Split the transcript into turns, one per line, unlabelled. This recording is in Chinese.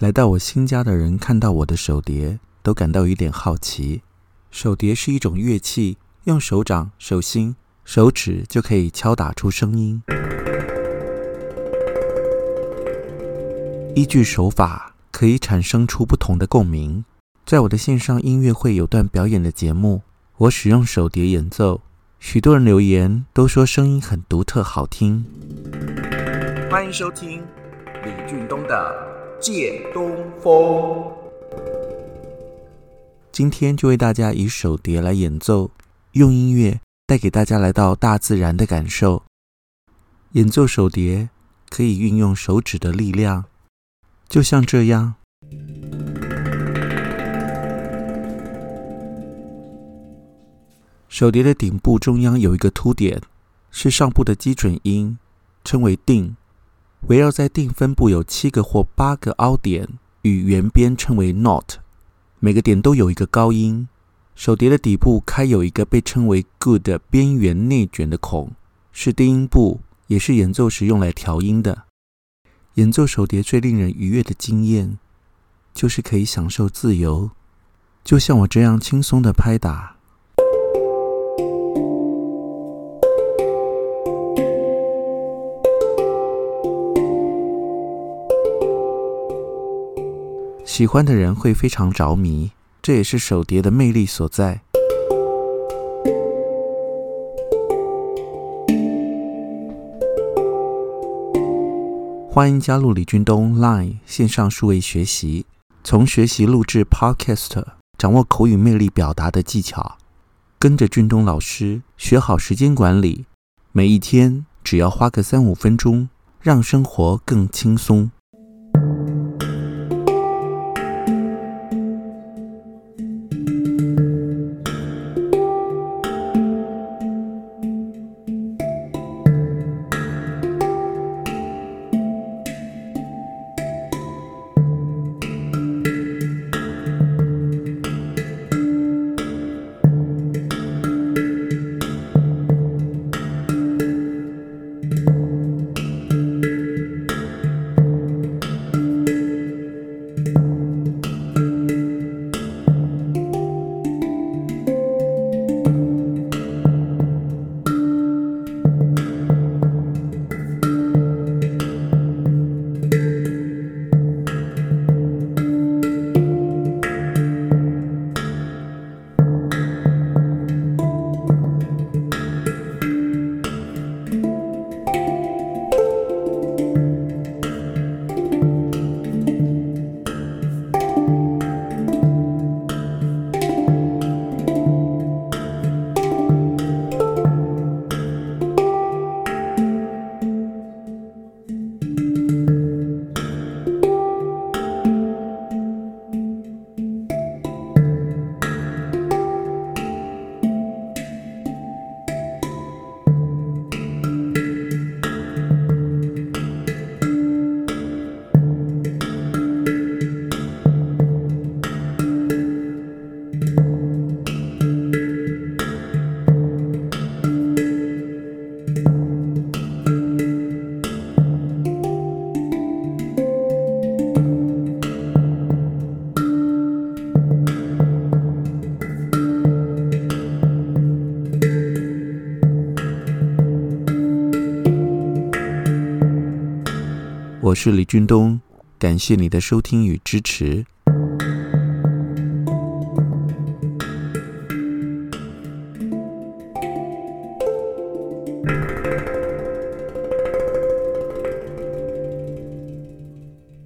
来到我新家的人看到我的手碟，都感到有点好奇。手碟是一种乐器，用手掌、手心、手指就可以敲打出声音。依据手法，可以产生出不同的共鸣。在我的线上音乐会有段表演的节目，我使用手碟演奏，许多人留言都说声音很独特，好听。欢迎收听李俊东的。借东风，今天就为大家以手碟来演奏，用音乐带给大家来到大自然的感受。演奏手碟可以运用手指的力量，就像这样。手碟的顶部中央有一个凸点，是上部的基准音，称为定。围绕在定分部有七个或八个凹点，与圆边称为 not 每个点都有一个高音。手碟的底部开有一个被称为 good 边缘内卷的孔，是低音部，也是演奏时用来调音的。演奏手碟最令人愉悦的经验，就是可以享受自由，就像我这样轻松的拍打。喜欢的人会非常着迷，这也是手碟的魅力所在。欢迎加入李俊东 Line 线上数位学习，从学习录制 Podcast，掌握口语魅力表达的技巧，跟着俊东老师学好时间管理，每一天只要花个三五分钟，让生活更轻松。我是李俊东，感谢你的收听与支持。